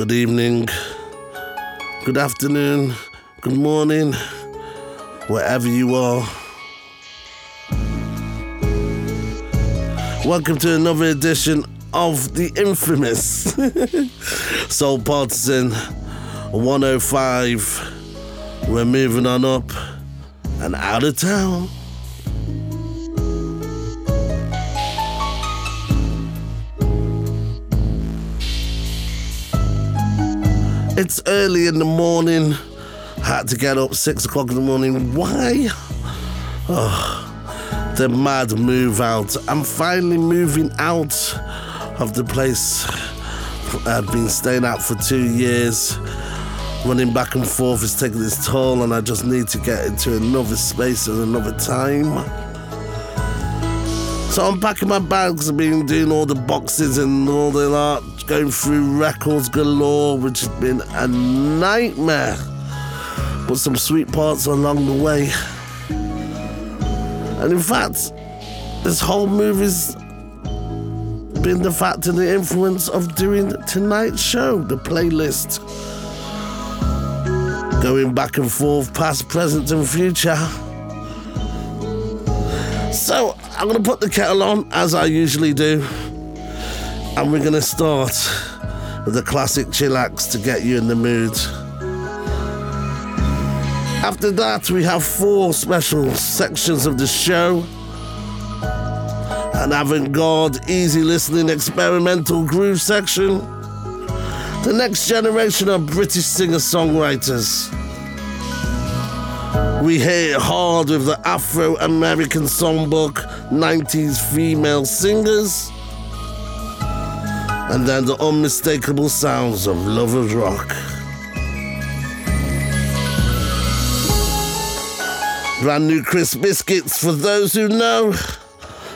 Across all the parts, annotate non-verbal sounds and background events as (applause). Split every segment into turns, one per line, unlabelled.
good evening, good afternoon, good morning, wherever you are. Welcome to another edition of the infamous (laughs) Soul Partizan 105. We're moving on up and out of town. It's early in the morning. Had to get up six o'clock in the morning. Why? Oh, the mad move out. I'm finally moving out of the place I've been staying at for two years. Running back and forth is taking its toll, and I just need to get into another space and another time. So I'm packing my bags. I've been doing all the boxes and all the art, going through records galore, which has been a nightmare. But some sweet parts along the way. And in fact, this whole movie's been the fact and the influence of doing tonight's show, the playlist. Going back and forth, past, present, and future. So I'm gonna put the kettle on as I usually do, and we're gonna start with the classic chillax to get you in the mood. After that, we have four special sections of the show an avant garde, easy listening, experimental groove section, the next generation of British singer songwriters. We hit it hard with the Afro American songbook, 90s female singers, and then the unmistakable sounds of Lovers Rock. Brand new crisp biscuits for those who know.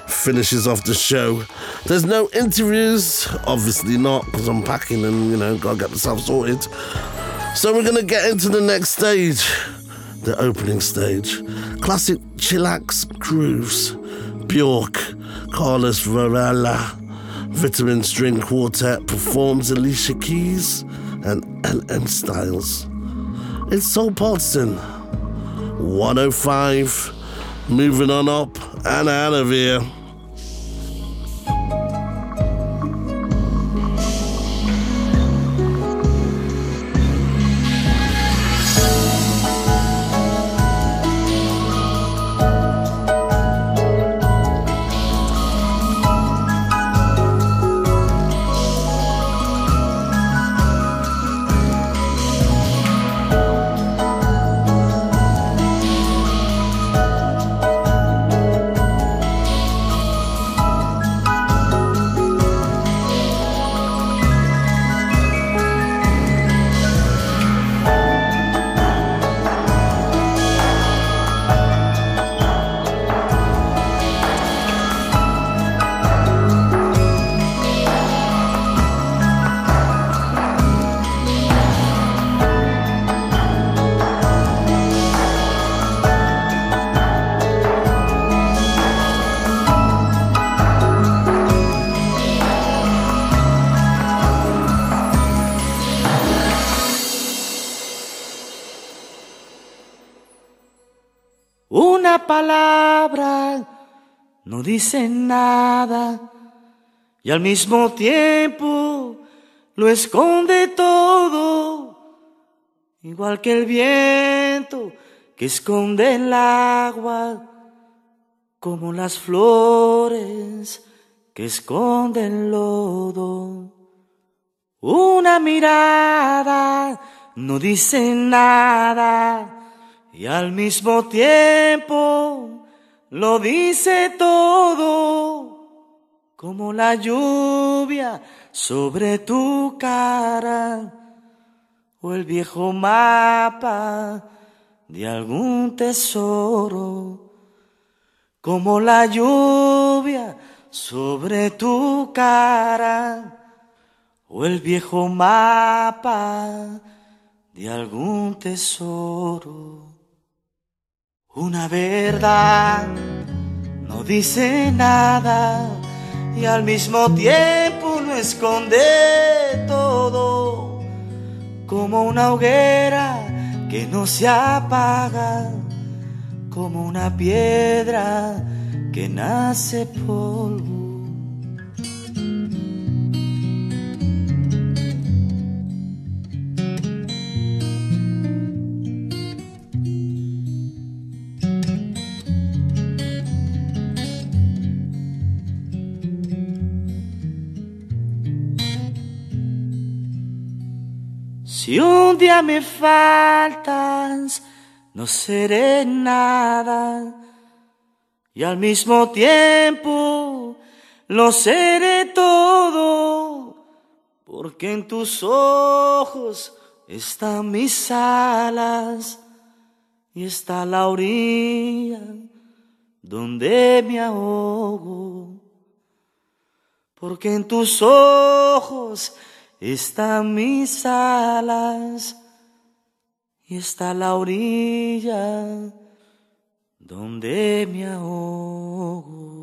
Finishes off the show. There's no interviews, obviously not, because I'm packing and you know, gotta get myself sorted. So we're gonna get into the next stage, the opening stage. Classic chillax grooves. Bjork, Carlos Varela, Vitamin String Quartet performs Alicia Keys and LM Styles. It's Soul Partizan 105, moving on up and out of here.
Palabra no dice nada y al mismo tiempo lo esconde todo, igual que el viento que esconde el agua, como las flores que esconden lodo. Una mirada no dice nada y al mismo tiempo lo dice todo, como la lluvia sobre tu cara o el viejo mapa de algún tesoro, como la lluvia sobre tu cara o el viejo mapa de algún tesoro. Una verdad no dice nada y al mismo tiempo lo esconde todo, como una hoguera que no se apaga, como una piedra que nace polvo. Si un día me faltas, no seré nada. Y al mismo tiempo lo seré todo, porque en tus ojos están mis alas y está la orilla donde me ahogo. Porque en tus ojos están mis alas y está la orilla donde me ahogo.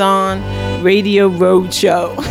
Partathon Radio Roadshow.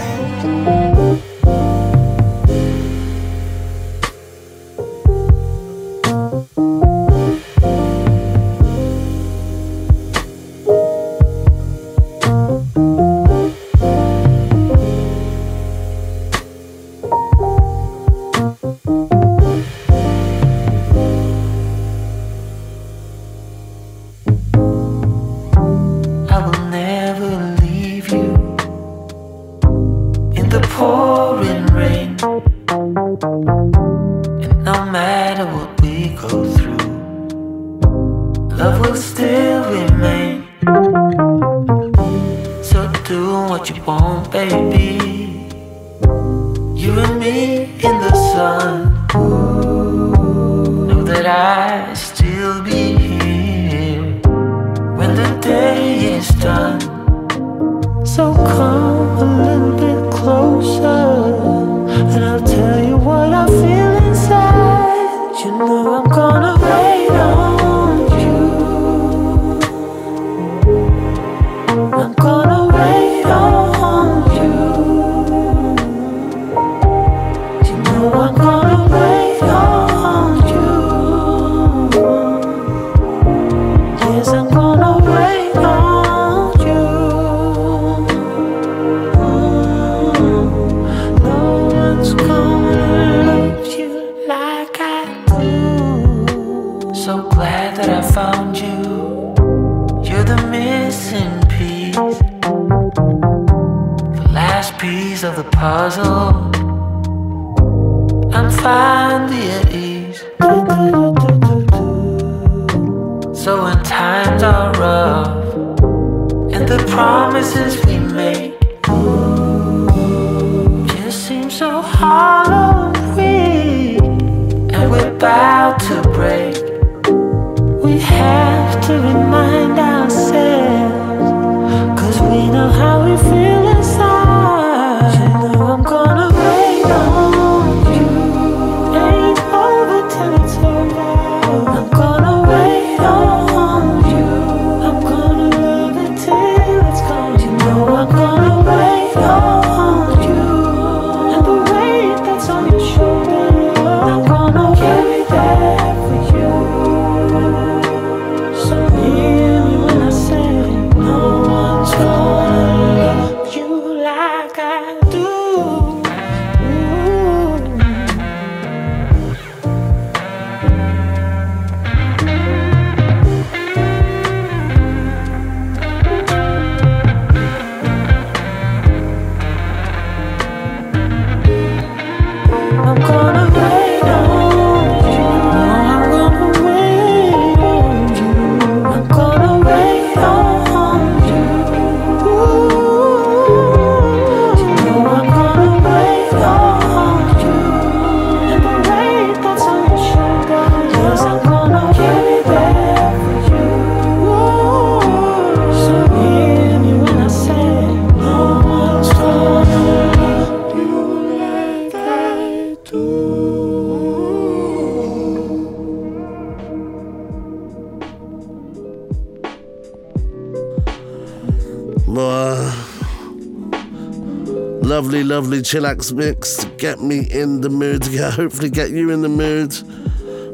Chillax mix to get me in the mood, (laughs) to get, hopefully get you in the mood.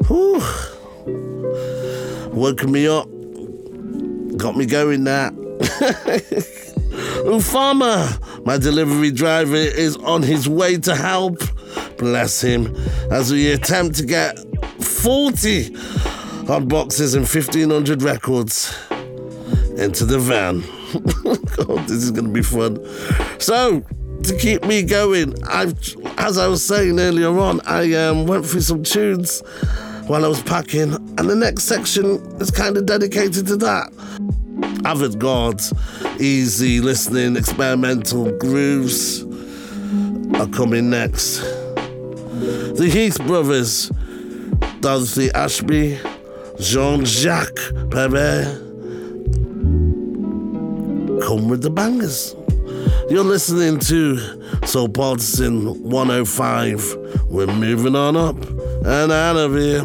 Whew. Woken me up, got me going now. (laughs) Ufuoma, my delivery driver, is on his way to help. Bless him, as we attempt to get 40 hot boxes and 1500 records into the van. (laughs) God, this is going to be fun. So, to keep me going, I've, as I was saying earlier on, I um, went through some tunes while I was packing, and the next section is kind of dedicated to that. Avant garde, easy listening, experimental grooves are coming next. The Heath brothers, Dorothy Ashby, Jean Jacques Perrey, come with the bangers. You're listening to Soul Partizan 105. We're moving on up and out of here.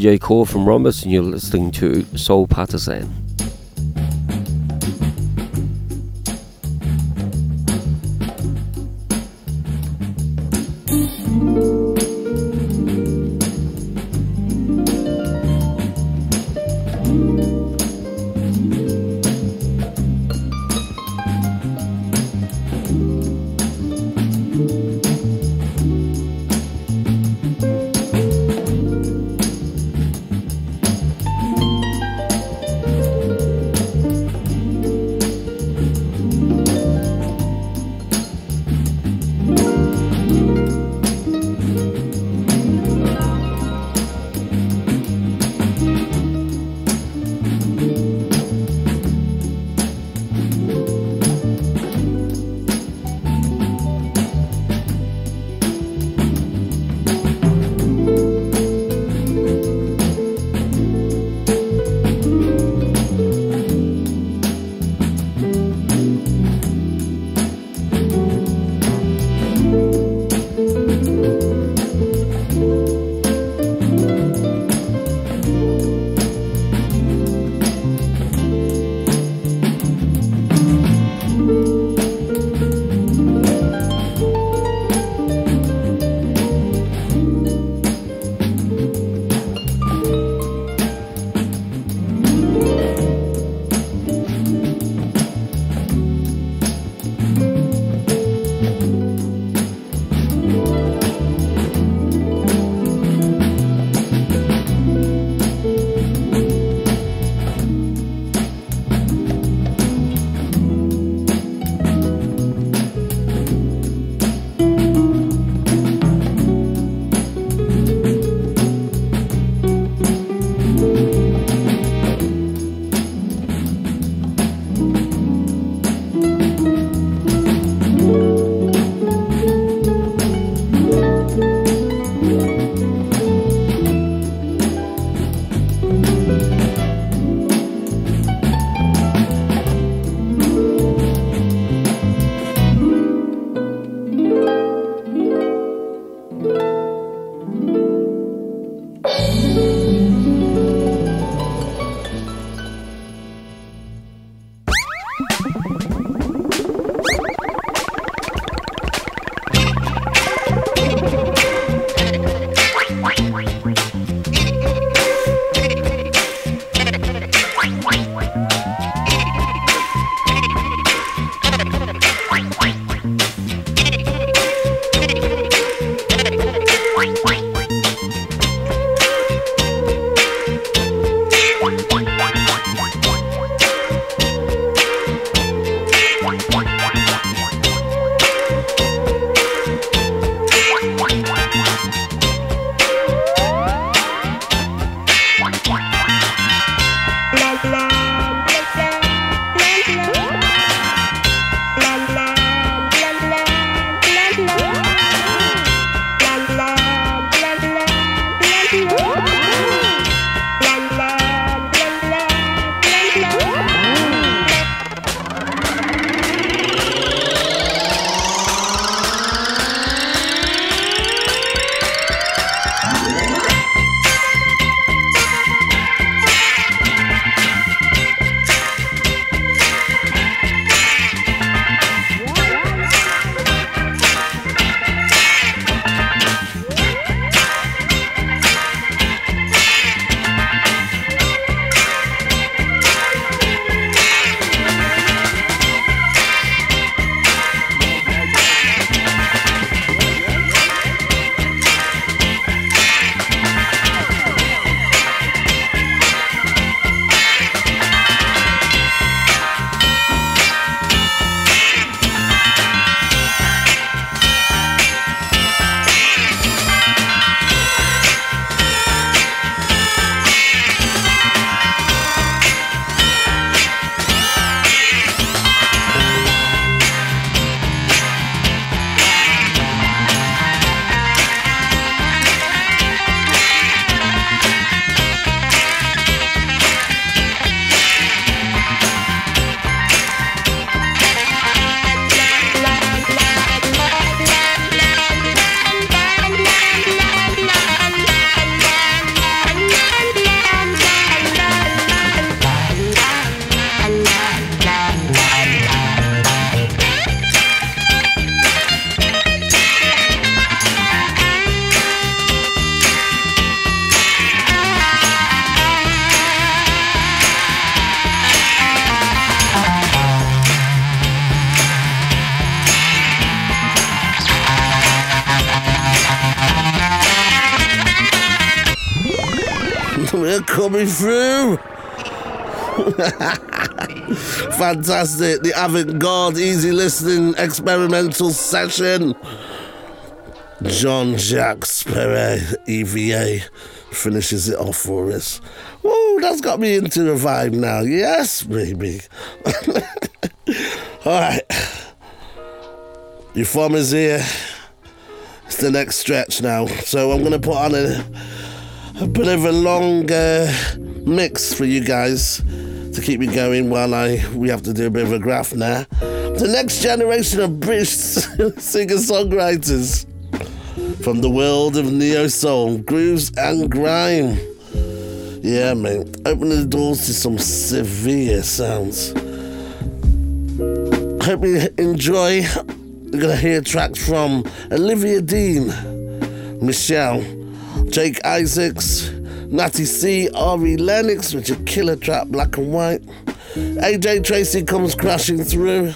DJ Core from Rhombus, and you're listening to Soul
Partizan. Fantastic. The avant garde, easy listening, experimental session. Jean Jacques Perrey, EVA, finishes it off for us. Woo, that's got me into a vibe now. Yes, baby. (laughs) All right. Ufuoma is here. It's the next stretch now. So I'm going to put on a, a bit of a long uh, mix for you guys keep me going while I we have to do a bit of a graph now. The next generation of British (laughs) singer-songwriters from the world of neo soul, grooves and grime. Yeah, man, opening the doors to some severe sounds. Hope you enjoy. You're gonna hear tracks from Olivia Dean, Michelle, Jake Isaacs, Natty C, Ari Lennox, which a killer track, black and white. AJ Tracey comes crashing through.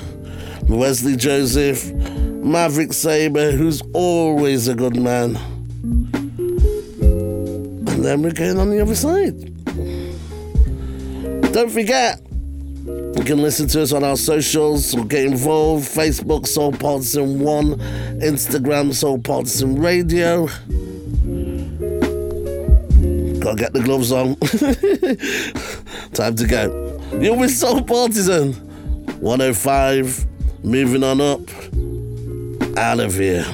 Wesley Joseph, Maverick Sabre, who's always a good man. And then we're going on the other side. Don't forget, you can listen to us on our socials or get involved. Facebook, Soul Partizan 1, Instagram, Soul Partizan Radio. Gotta get the gloves on. (laughs) Time to go. You're with Soul Partizan 105, moving on up. Out of here.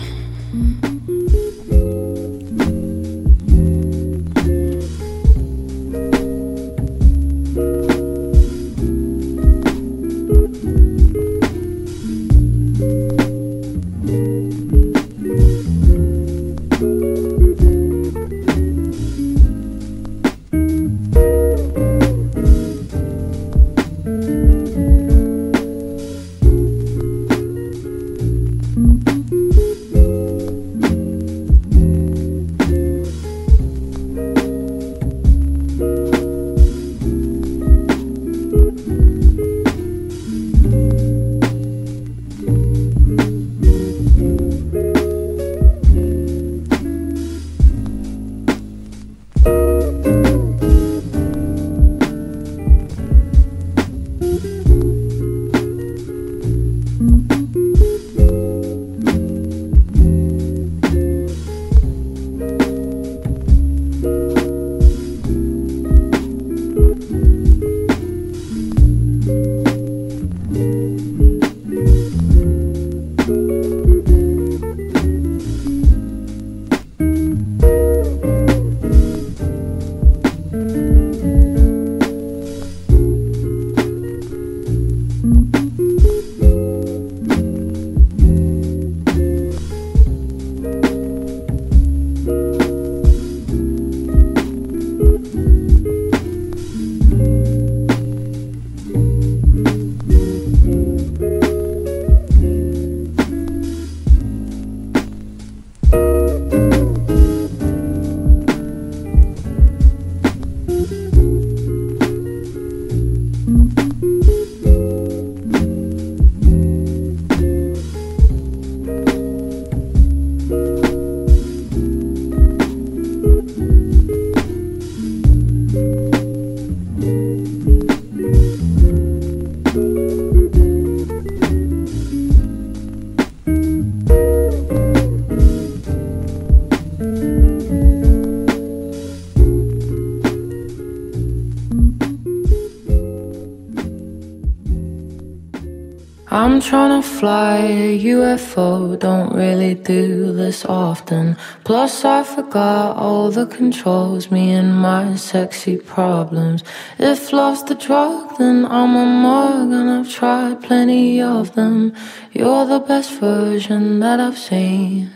I'm trying to fly a UFO, don't really do this often. Plus, I forgot all the controls, me and my sexy problems. If love's the drug, then I'm a mug, and I've tried plenty of them. You're the best version that I've seen.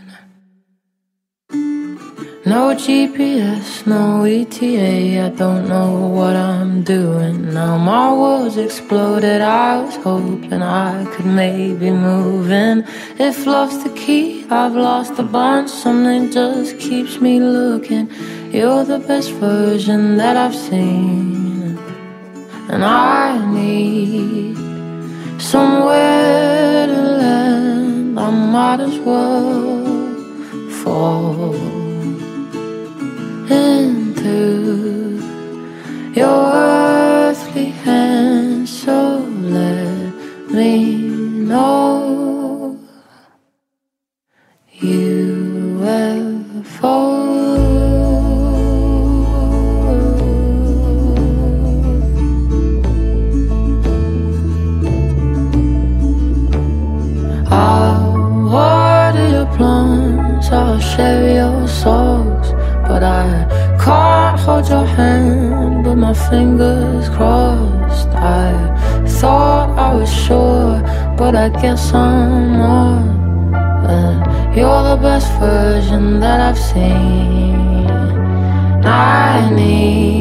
No GPS, no ETA, I don't know what I'm doing. Now my world's exploded, I was hoping I could maybe move in. If love's the key, I've lost a bunch, something just keeps me looking. You're the best version that I've seen. And I need somewhere to land, I might as well fall into
your get some more. But you're the best version that I've seen. I need.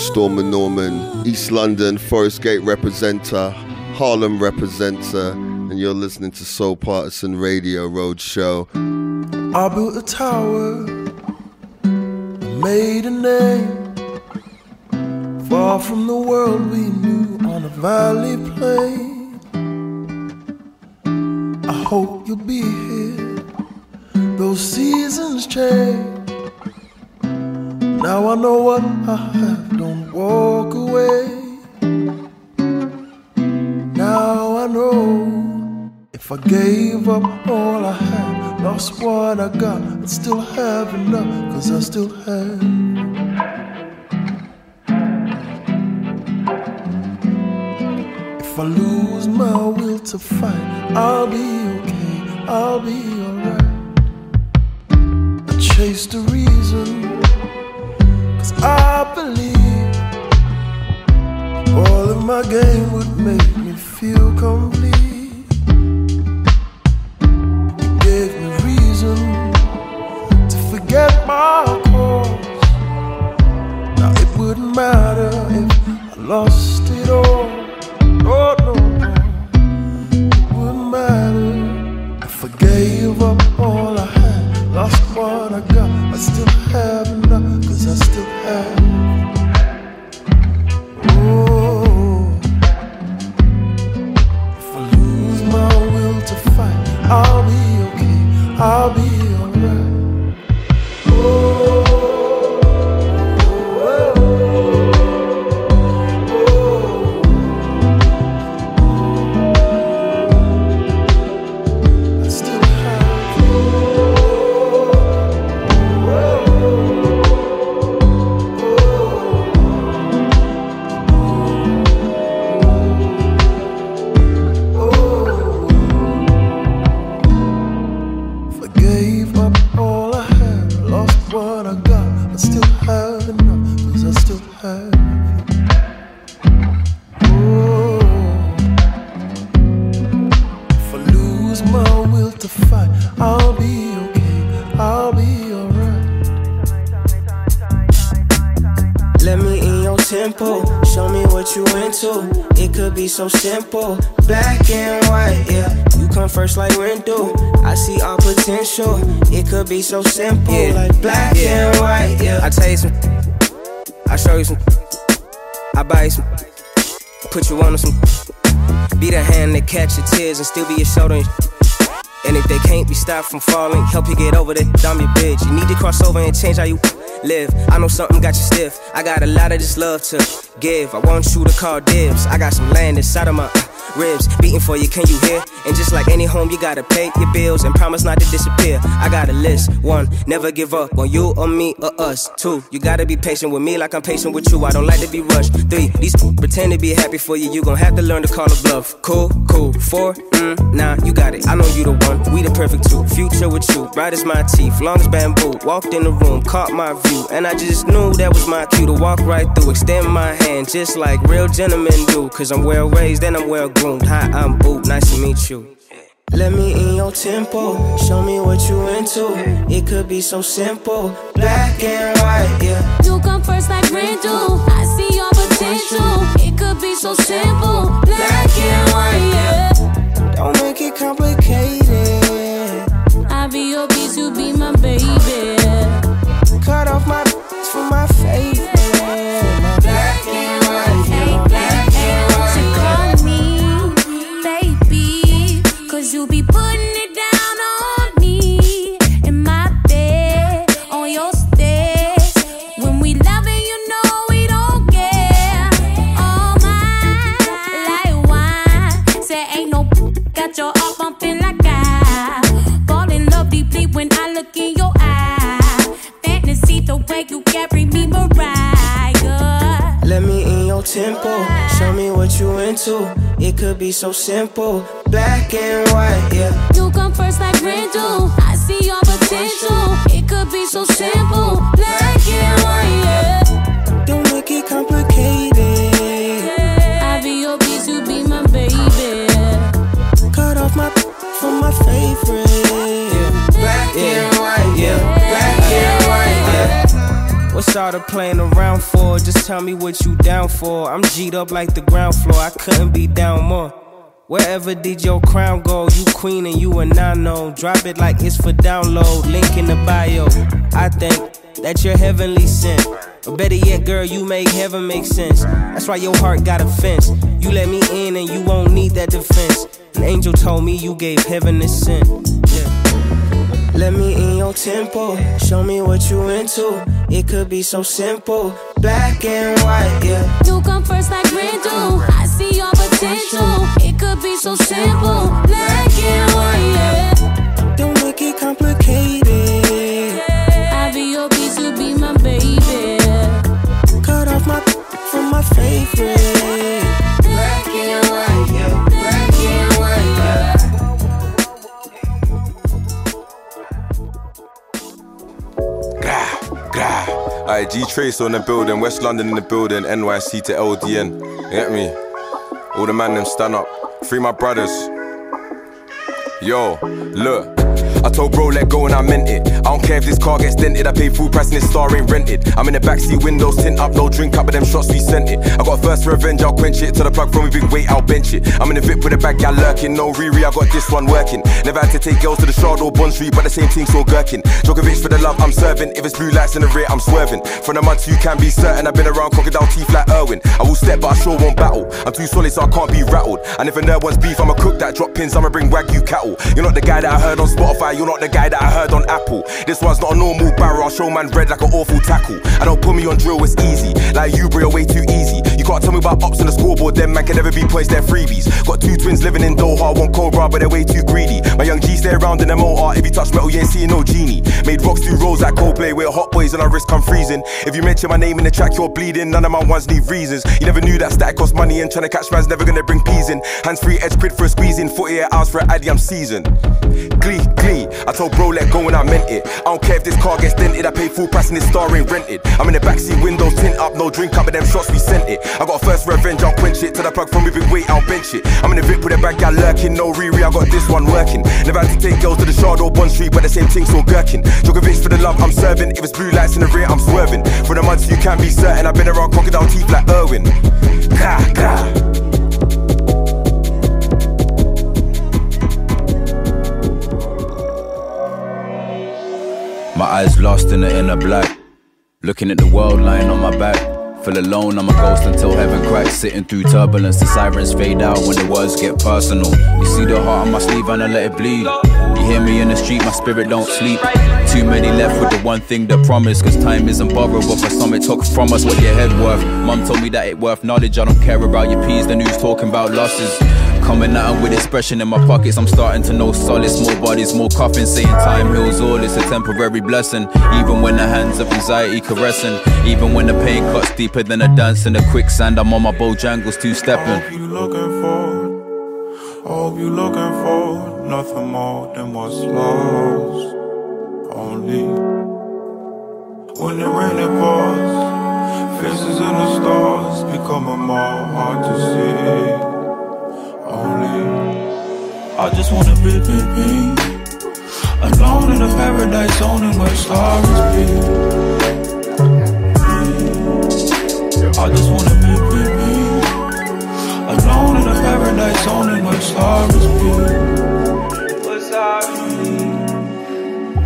Stormer Norman, East London, Forest Gate representer, Harlem representer, and you're listening to Soul Partizan Radio Roadshow.
I built a tower, made a name, far from the world we knew on a valley plain. I hope you'll be here, Those seasons change. Now I know what I have, don't walk away. Now I know if I gave up all I had, lost what I got, I'd still have enough, cause I still have. If I lose my will to fight, I'll be okay, I'll be alright. I chase the reason. I believed all of my game would make me feel complete. It gave me reason to forget my cause. Now it wouldn't matter if I lost it all. No, no, no. It wouldn't matter if I gave up all I had, lost what I cause
so simple, black and white, yeah. You come first like Rendo. I see all potential. It could be so simple, like black and white, yeah. I tell you some, I show you some, I buy you some, put you on some. Be the hand that catch your tears and still be your shoulder. And and if they can't be stopped from falling, help you get over that, I'm your bitch. You need to cross over and change how you live. I know something got you stiff. I got a lot of this love to give. I want you to call dibs. I got some land inside of my ribs beating for you. Can you hear? And just like any home, you gotta pay your bills and promise not to disappear. I got a list. One, never give up on you or me or us. Two, you gotta be patient with me like I'm patient with you. I don't like to be rushed. Three, these (laughs) pretend to be happy for you. You gon' have to learn to call a bluff. Cool, cool. Four, mm, nah, you got it. I know you the one. We the perfect two. Future with you, bright as my teeth, long as bamboo. Walked in the room, caught my view, and I just knew that was my cue to walk right through. Extend my hand, just like real gentlemen do. Cause I'm well raised and I'm well groomed. Hi, I'm Boot, nice to meet you. Let me in your tempo, show me what you into. It could be so simple, black and white, yeah.
You come first like Randall. I see your potential. It could be so simple, black and white, yeah.
Don't make it complicated.
I be your bitch, you be my baby. Me
tempo, show me what you into. It could be so simple, black and white, yeah.
You come first like Randall. I see your potential. It could be so simple, black and white. Yeah.
Don't make it complicated.
I be your bitch, you be my baby.
Cut off my for my favorite. Black and white, What's all the playing around for? Just tell me what you down for. I'm G'd up like the ground floor. I couldn't be down more. Wherever did your crown go? You queen and you a nano. Drop it like it's for download. Link in the bio. I think that you're heavenly sent. Or better yet, girl, you make heaven make sense. That's why your heart got a fence. You let me in and you won't need that defense. An angel told me you gave heaven a scent. Let me in your tempo, show me what you into. It could be so simple, black and white, yeah.
You come first like Randall. I see your potential. It could be so simple, black and white. Yeah.
Don't make it complicated.
I be your bitch, you be my baby.
Cut off my from my favorite.
Grah. Trace on the building, West London in the building, NYC to LDN. You get me? All the man them stand up. Free my brothers. Yo, look. Told bro, let go and I meant it. I don't care if this car gets dented, I pay full price and this star ain't rented. I'm in the backseat windows, tint up, no drink up, but them shots we sent it. I got first revenge, I'll quench it. To the plug from me, big weight, I'll bench it. I'm in the VIP with a bag, y'all lurking. No Riri, I got this one working. Never had to take girls to the Shard or Bond Street, but the same thing still gherkin. Djokovic for the love I'm serving. If it's blue lights in the rear, I'm swerving. From the months you can be certain, I've been around crocodile teeth like Irwin. I will step, but I sure won't battle. I'm too solid, so I can't be rattled. And if a nerd wants beef, I'ma cook that. Drop pins, I'ma bring wagyu cattle. You're not the guy that I heard on Spotify, you're not the guy that I heard on Apple. This one's not a normal barrel, I'll show man red like an awful tackle. I don't put me on drill, it's easy. Like you, bro, way too easy. You can't tell me about ops on the scoreboard, them man can never be points, they're freebies. Got two twins living in Doha, one Cobra, but they're way too greedy. My young G stay around in the motor, if you touch metal, you ain't seeing no genie. Made rocks do rolls like Coldplay, with hot boys on our wrist come freezing. If you mention my name in the track, you're bleeding. None of my ones need reasons. You never knew that static cost money, and trying to catch man's never gonna bring peas in. Hands free, edge quid for a squeezing, 48 hours for an addy, I'm seasoned. Glee, glee. I told bro, let go and I meant it. I don't care if this car gets dented, I pay full price and this star ain't rented. I'm in the backseat windows, tint up, no drink up, but them shots we sent it. I got a first revenge, I'll quench it. Till the plug from me, big weight, I'll bench it. I'm in the VIP with a bag, gal lurking, no Riri, I got this one working. Never had to take girls to the Shard or Bond Street, but the same thing still gherkin. Djokovic for the love I'm serving. If it's blue lights in the rear, I'm swerving. For the months you can't be certain, I've been around crocodile teeth like Irwin. Ka, ka.
My eyes lost in the inner black. Looking at the world lying on my back. Feel alone, I'm a ghost until heaven cracks. Sitting through turbulence, the sirens fade out when the words get personal. You see the heart on my sleeve and I let it bleed. You hear me in the street, my spirit don't sleep. Too many left with the one thing that promise. Cause time isn't borrowable for some, it took from us what your head worth. Mum told me that it worth knowledge, I don't care about your peas, the news talking about losses. Coming out with expression in my pockets, I'm starting to know solace. More bodies, more coffins, saying time heals all. It's a temporary blessing. Even when the hands of anxiety caressing, even when the pain cuts deeper than a dance in the quicksand, I'm on my Bojangles two stepping.
you looking for, hope you looking for nothing more than what's lost. Only when the rain it pours, faces in the stars becoming more hard to see. Only I just wanna be, be, be alone in a paradise zone in where stars be. I just wanna be, be, be alone in a paradise zone in where stars be. I'm to be.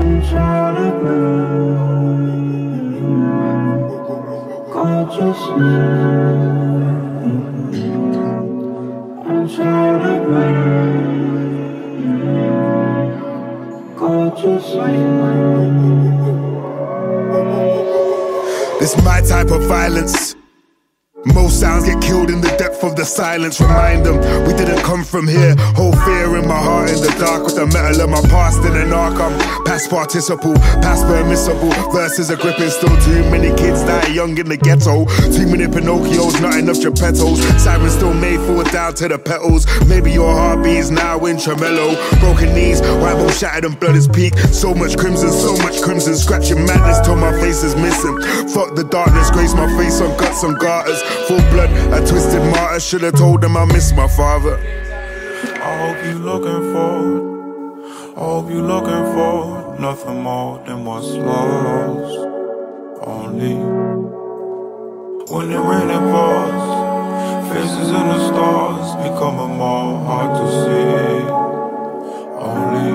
I'm trying to be gorgeous.
This my type of violence. Most sounds get killed in the depth of the silence. Remind them we didn't come from here. Whole fear in my heart in the dark with the metal of my past in an arc. I'm past participle, past permissible. Verses are gripping still. Too many kids die young in the ghetto. Too many Pinocchios, not enough Geppettos. Sirens still made fall down to the petals. Maybe your heart beats now in tremolo. Broken knees, bone shattered and blood is peak. So much crimson, so much crimson. Scratching madness till my face is missing. Fuck the darkness, grace my face on guts and garters. Full blood, a twisted martyr. Should've told them I miss my father.
I hope you looking for, I hope you looking for nothing more than what's lost. Only when the rain it pours, faces in the stars becoming more hard to see. Only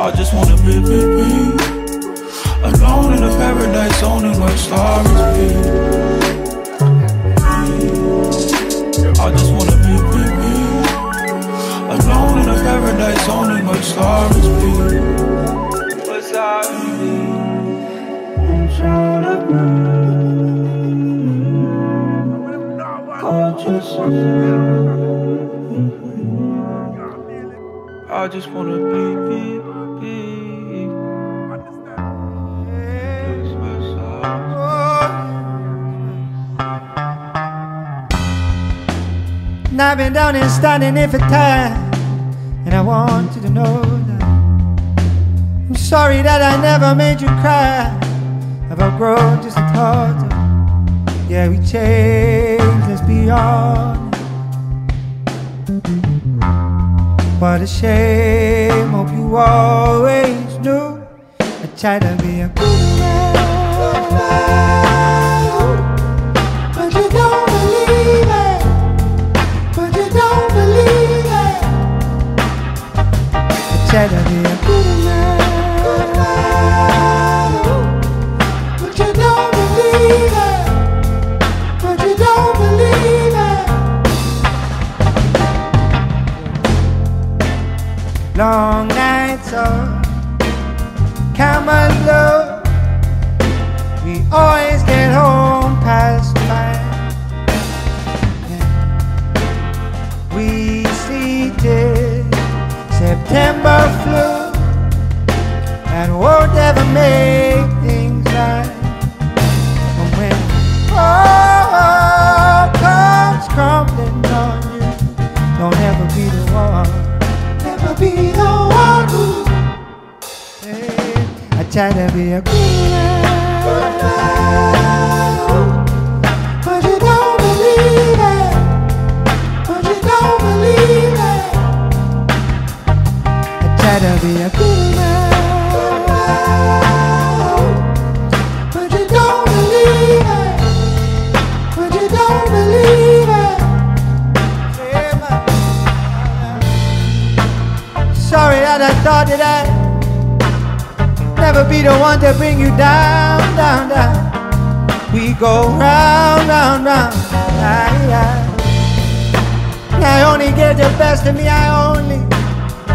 I just wanna be, be, be alone in a paradise in where stars be. I just wanna be, be, be Alone in a paradise in where stars be What's up? I'm trying to be I just wanna be, be, be
And I've been down and standing here for time. And I want you to know that I'm sorry that I never made you cry. I've outgrown just the thought yeah, we changed, let's be honest. What a shame, hope you always knew. I try to be a good man, I try to be a good man, but you don't believe it. But you don't believe it. Long nights of camera low. We always September flu and won't ever make things right. And when all comes crumbling on you, don't ever be the one, never be the one who. Hey, I try to be a good man, I to be a good man, but you don't believe it. But you don't believe it. Sorry I thought that I'd never be the one to bring you down, down, down. We go round, round, round. Yeah. I only get the best of me. I only.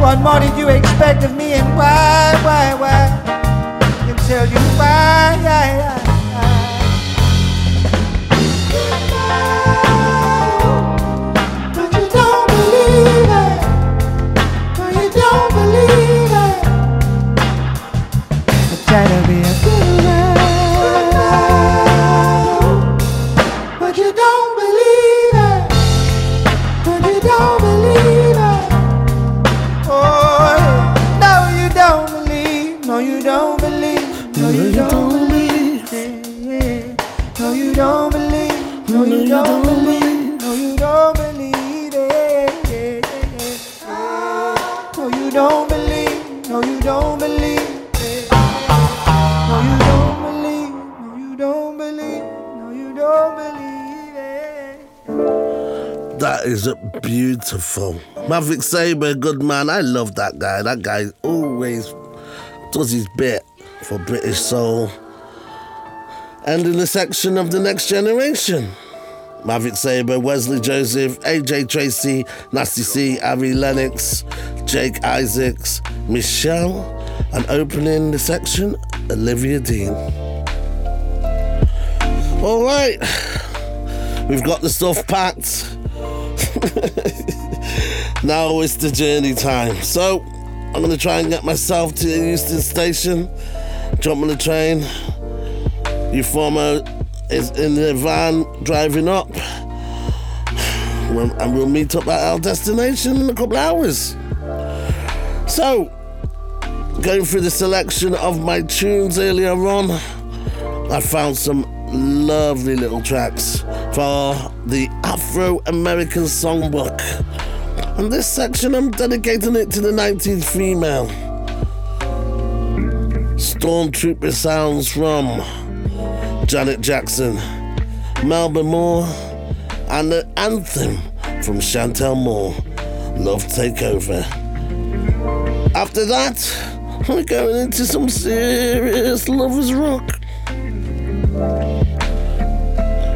What more did you expect of me, and why, why, why? I can tell you why. Yeah, yeah. But
beautiful. Maverick Sabre, good man. I love that guy. That guy always does his bit for British soul. And in the section of the next generation. Maverick Sabre, Wesley Joseph, AJ Tracey, Nasty C, Ari Lennox, Jake Isaacs, Michelle, and opening the section, Olivia Dean. All right, we've got the stuff packed. (laughs) now it's the journey time. So I'm gonna try and get myself to Euston Station, jump on the train. Ufuoma is in the van driving up. And we'll meet up at our destination in a couple hours. So, going through the selection of my tunes earlier on, I found some lovely little tracks for the Afro American Songbook. And this section, I'm dedicating it to the 19th female. Stormtrooper sounds from Janet Jackson, Melba Moore, and the anthem from Chantel Moore, Love Takeover. After that, we're going into some serious lovers rock.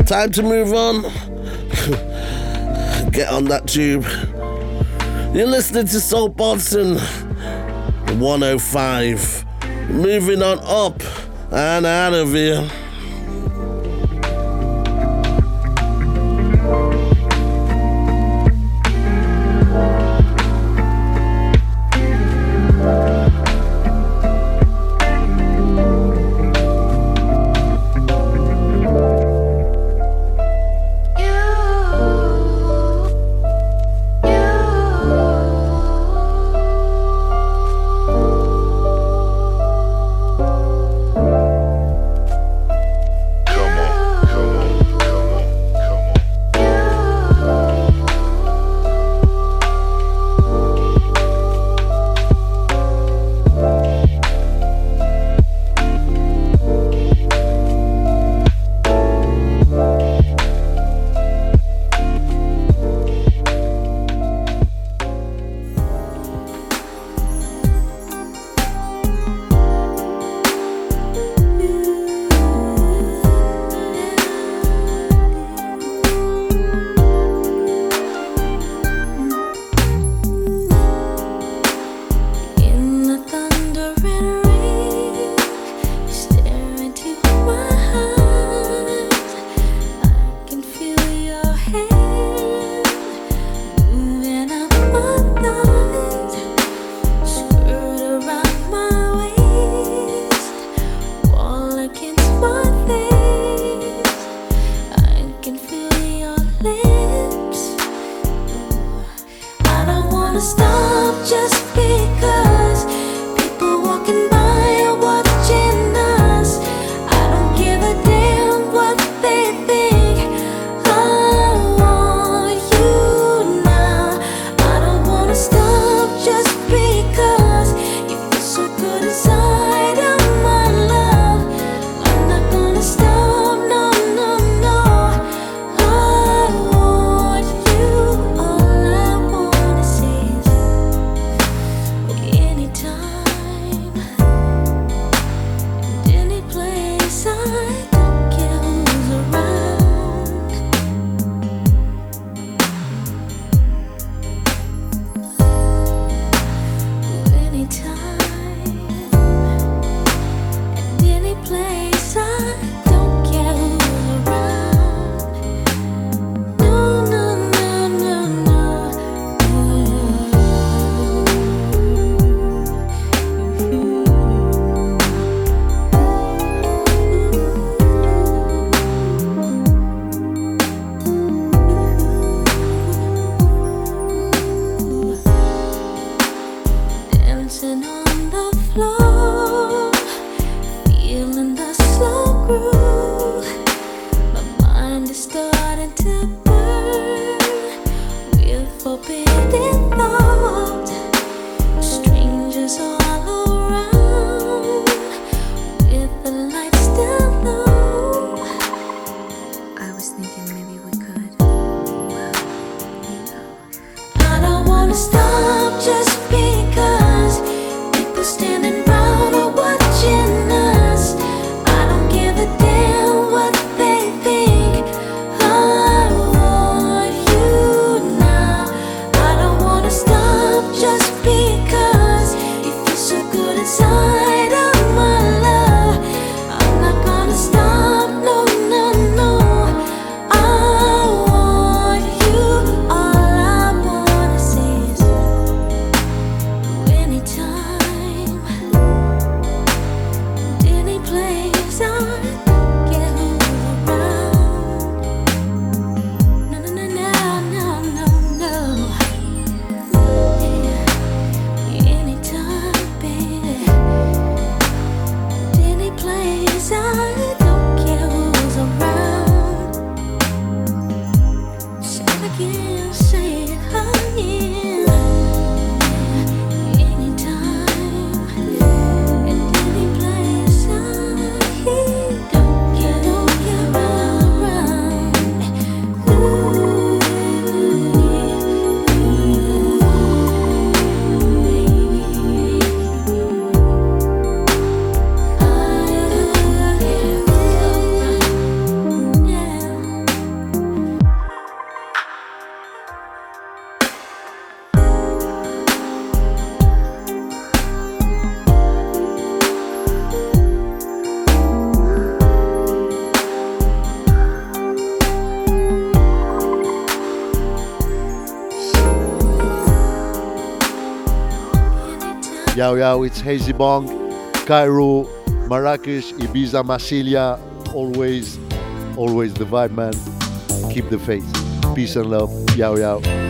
Time to move on. (laughs) Get on that tube. You're listening to Soul Partizan 105. Moving on up and out of here.
Yao Yao, it's Hazy Bong, Cairo, Marrakesh, Ibiza, Massilia. Always, always the vibe, man. Keep the faith. Peace and love.
Yao Yao.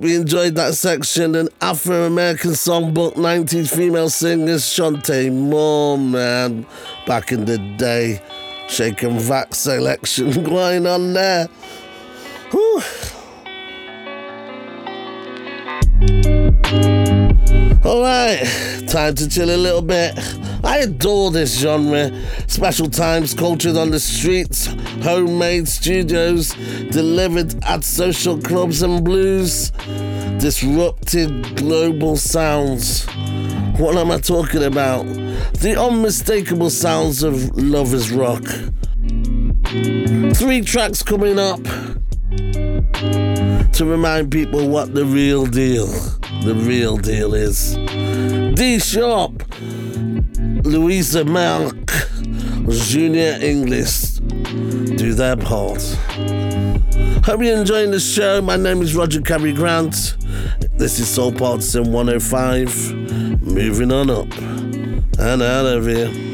hope you enjoyed that section. An Afro American songbook, 90s female singers, Chanté Moore, man. Back in the day, shake and vac selection (laughs) going on there. Whew. All right, time to chill a little bit. I adore this genre. Special times cultured on the streets, homemade studios delivered at social clubs and blues disrupted global sounds. What am I talking about? The unmistakable sounds of Lovers Rock.
Three tracks coming up to remind people what the real deal, the real deal is. D Sharp, Louisa Mark, Junior English do their part. Hope you're enjoying the show. My name is Roger Carey Grant. This is Soul Pod 105. Moving on up and out of here.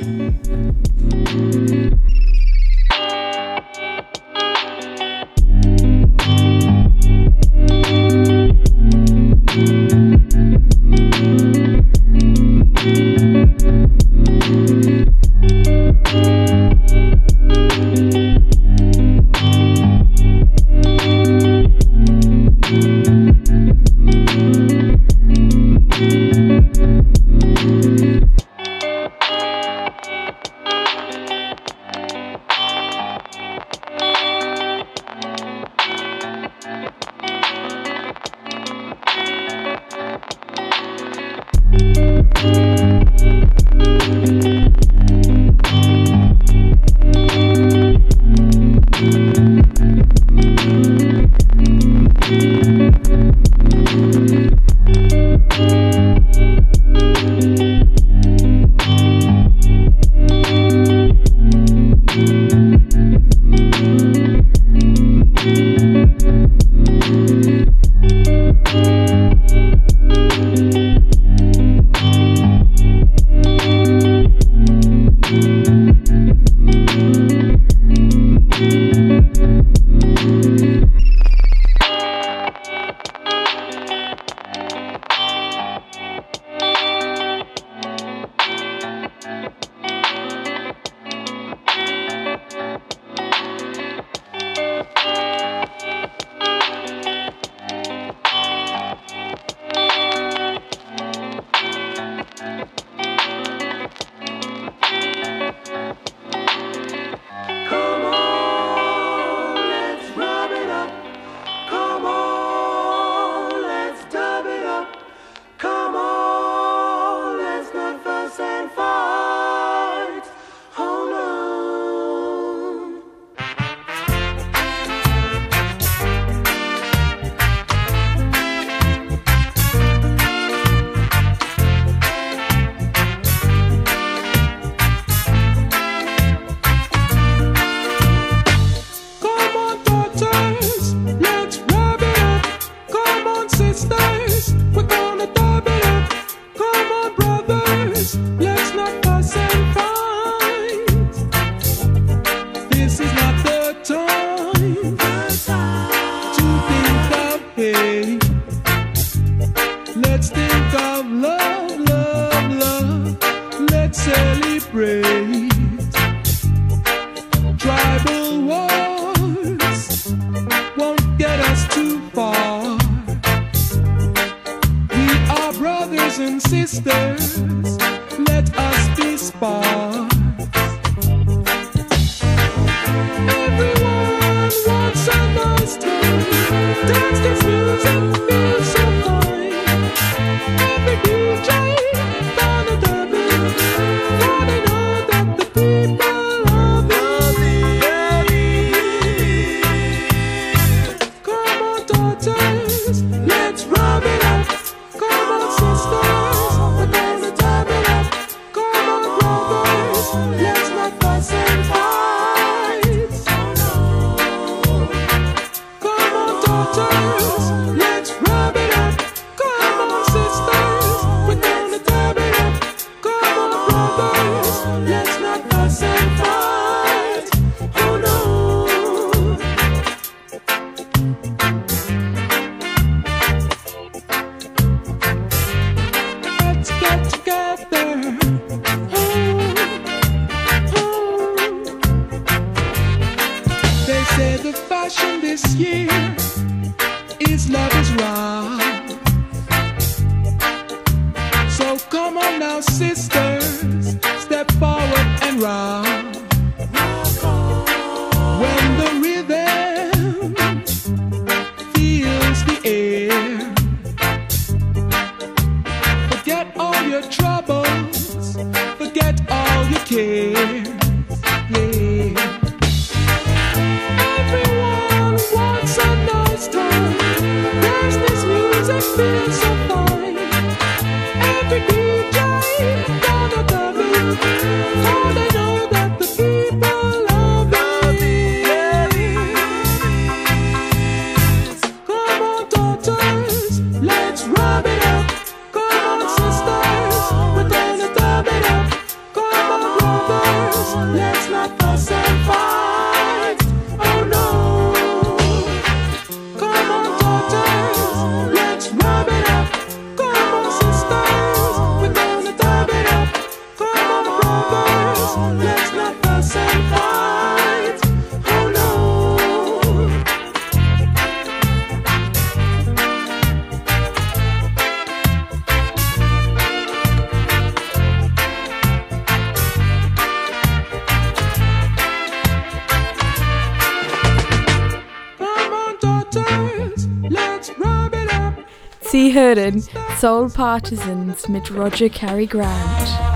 Soul Partisans mit Roger Cary Grant.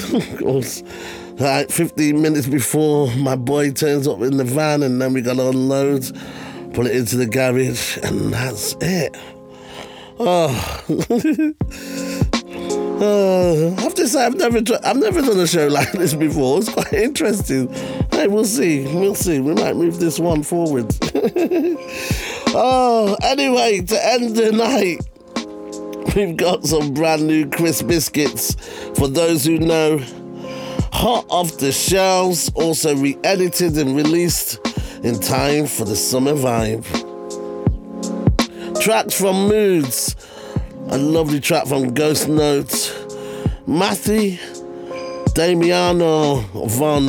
(laughs)
course. Like 15 minutes before my boy turns up in the van, and then we gotta unload, put it into the garage, and that's it. Oh. (laughs) Uh, I have to say, I've never, I've never done a show like (laughs) this before. It's quite interesting. Hey, we'll see. We'll see. We might move this one forward. oh, anyway, to end the night, we've got some brand new crisp biscuits. For those who know, hot off the shelves, also re-edited and released in time for the summer vibe. Tracks from Moods, a lovely track from Ghost Notes, Matthew, Damiano Von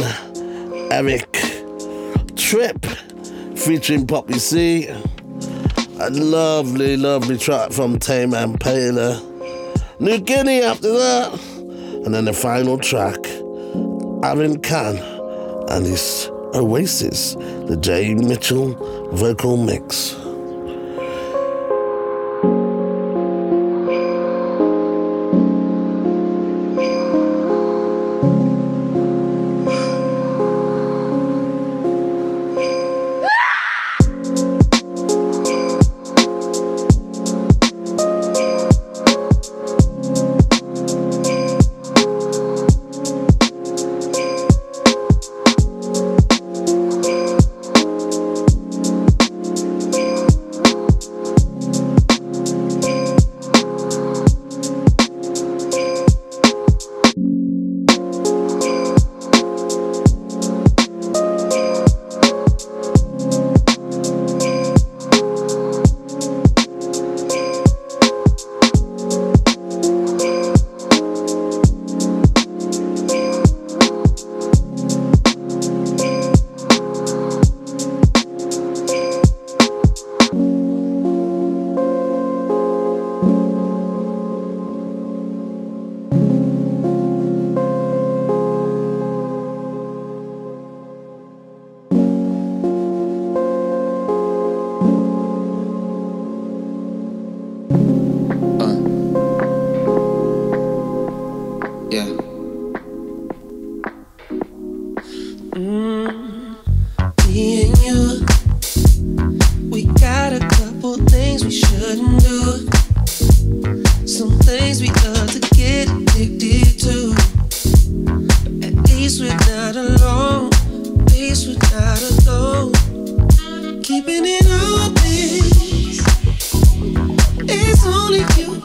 Erckert, Trip featuring Poppy C, a lovely, lovely track from Tame Impala, New Guinea after that, and then the final track, Aaron Khan and his Oasis, the Jay Mitchell vocal mix.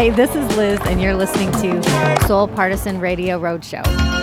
Hi, this is Liz, and you're listening to Soul Partizan Radio Roadshow.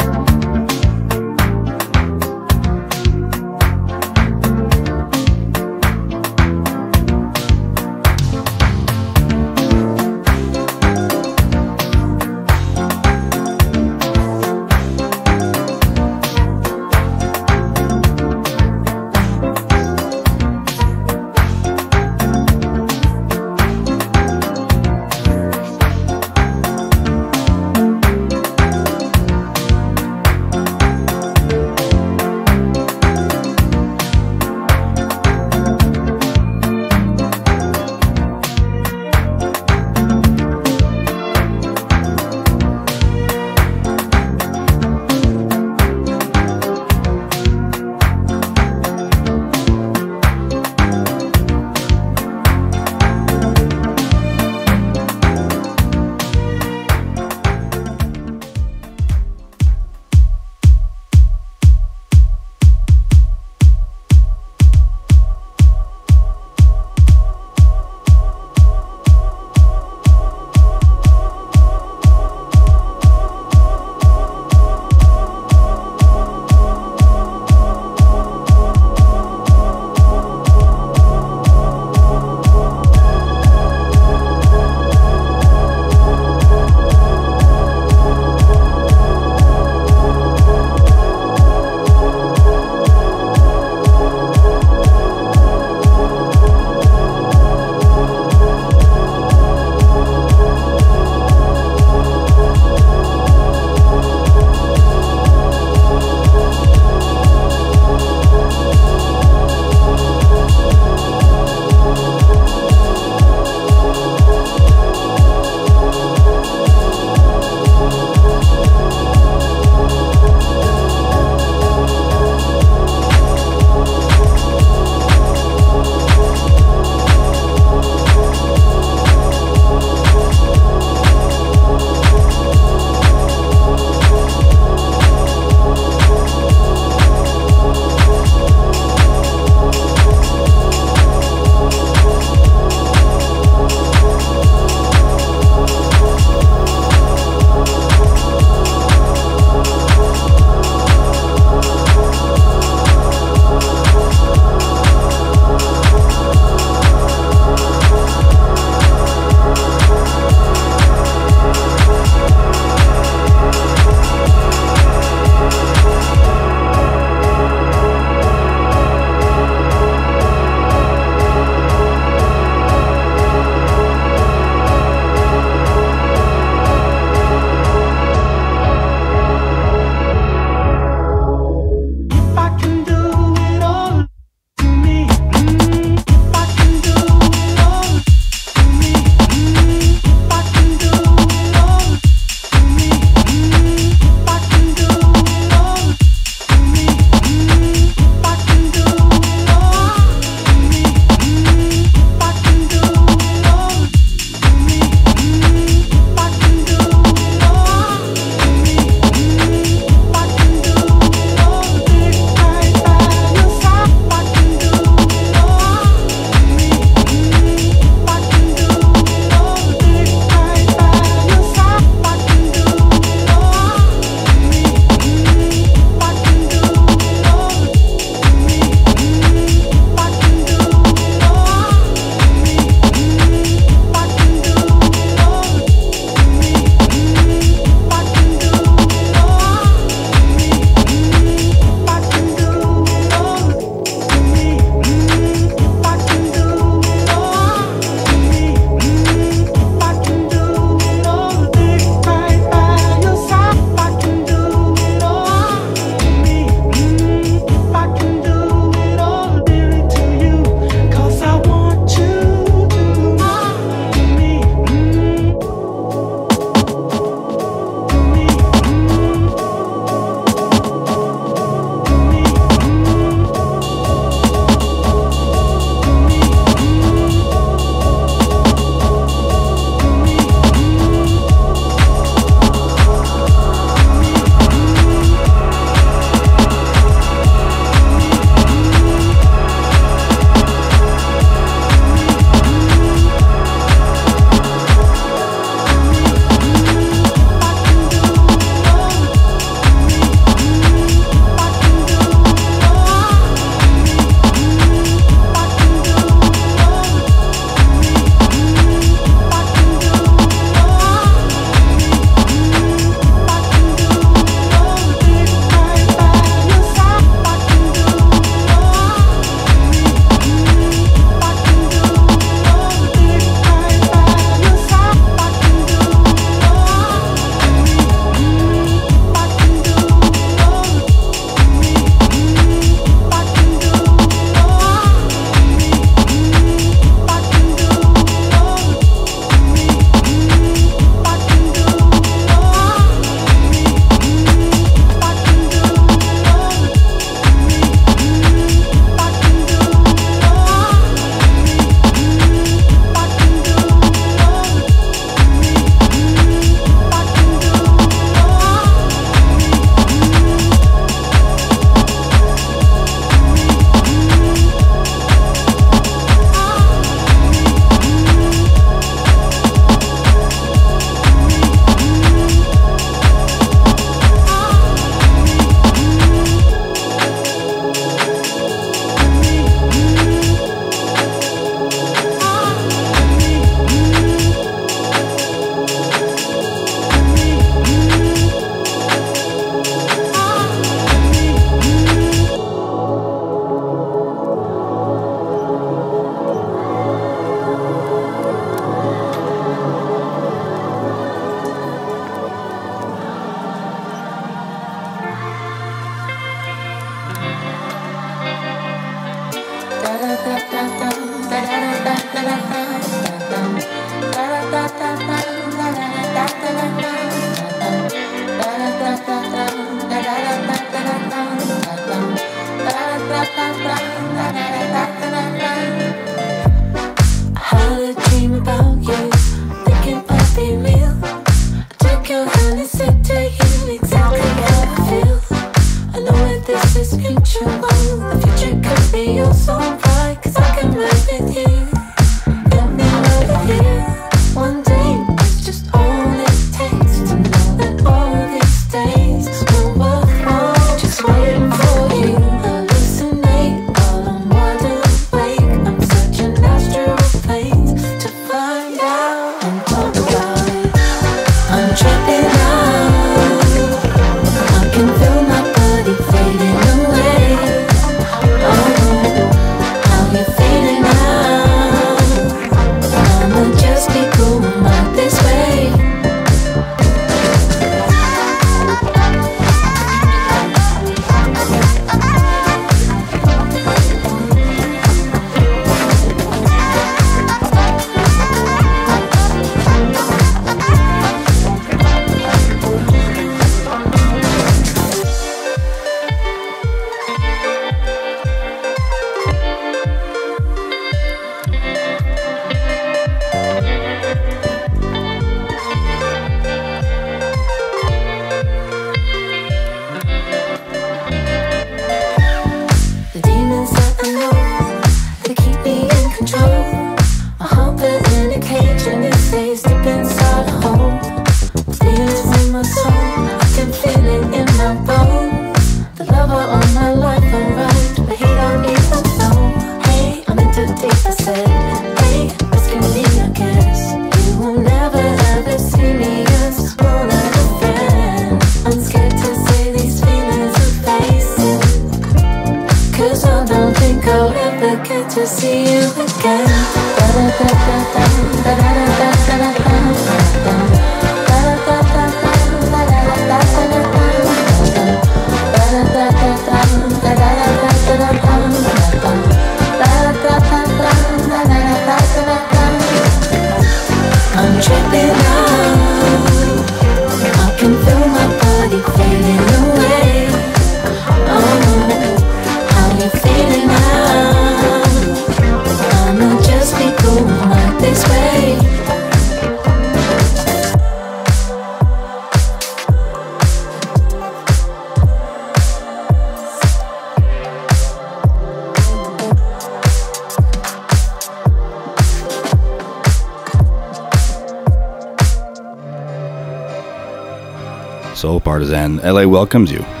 LA welcomes you.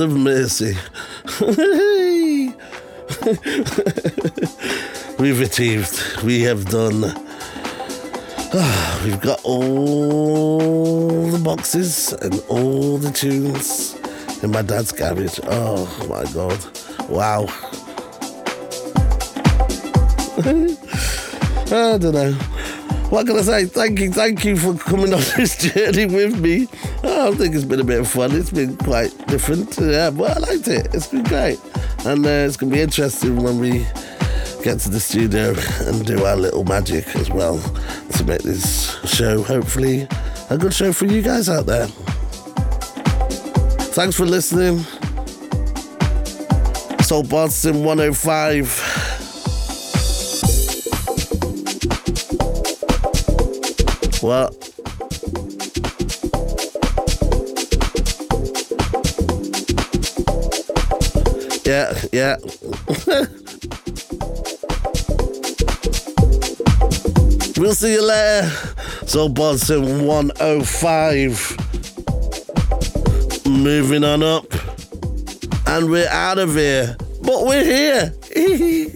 Of mercy. (laughs) We've achieved. We have done. (sighs) We've got all the boxes and all the tunes in my dad's garage. Oh my god. Wow. (laughs) I don't know. What can I say? Thank you, thank you for coming on this (laughs) journey with me. I think it's been a bit of fun. It's been quite different. Yeah, but I liked it. It's been great. And uh, it's going to be interesting when we get to the studio and do our little magic as well to make this show, hopefully, a good show for you guys out there. Thanks for listening. Soul Partizan 105. What? Yeah, yeah. we'll see you later. Soul Partizan 105. Moving on up. And we're out of here. But we're here. (laughs)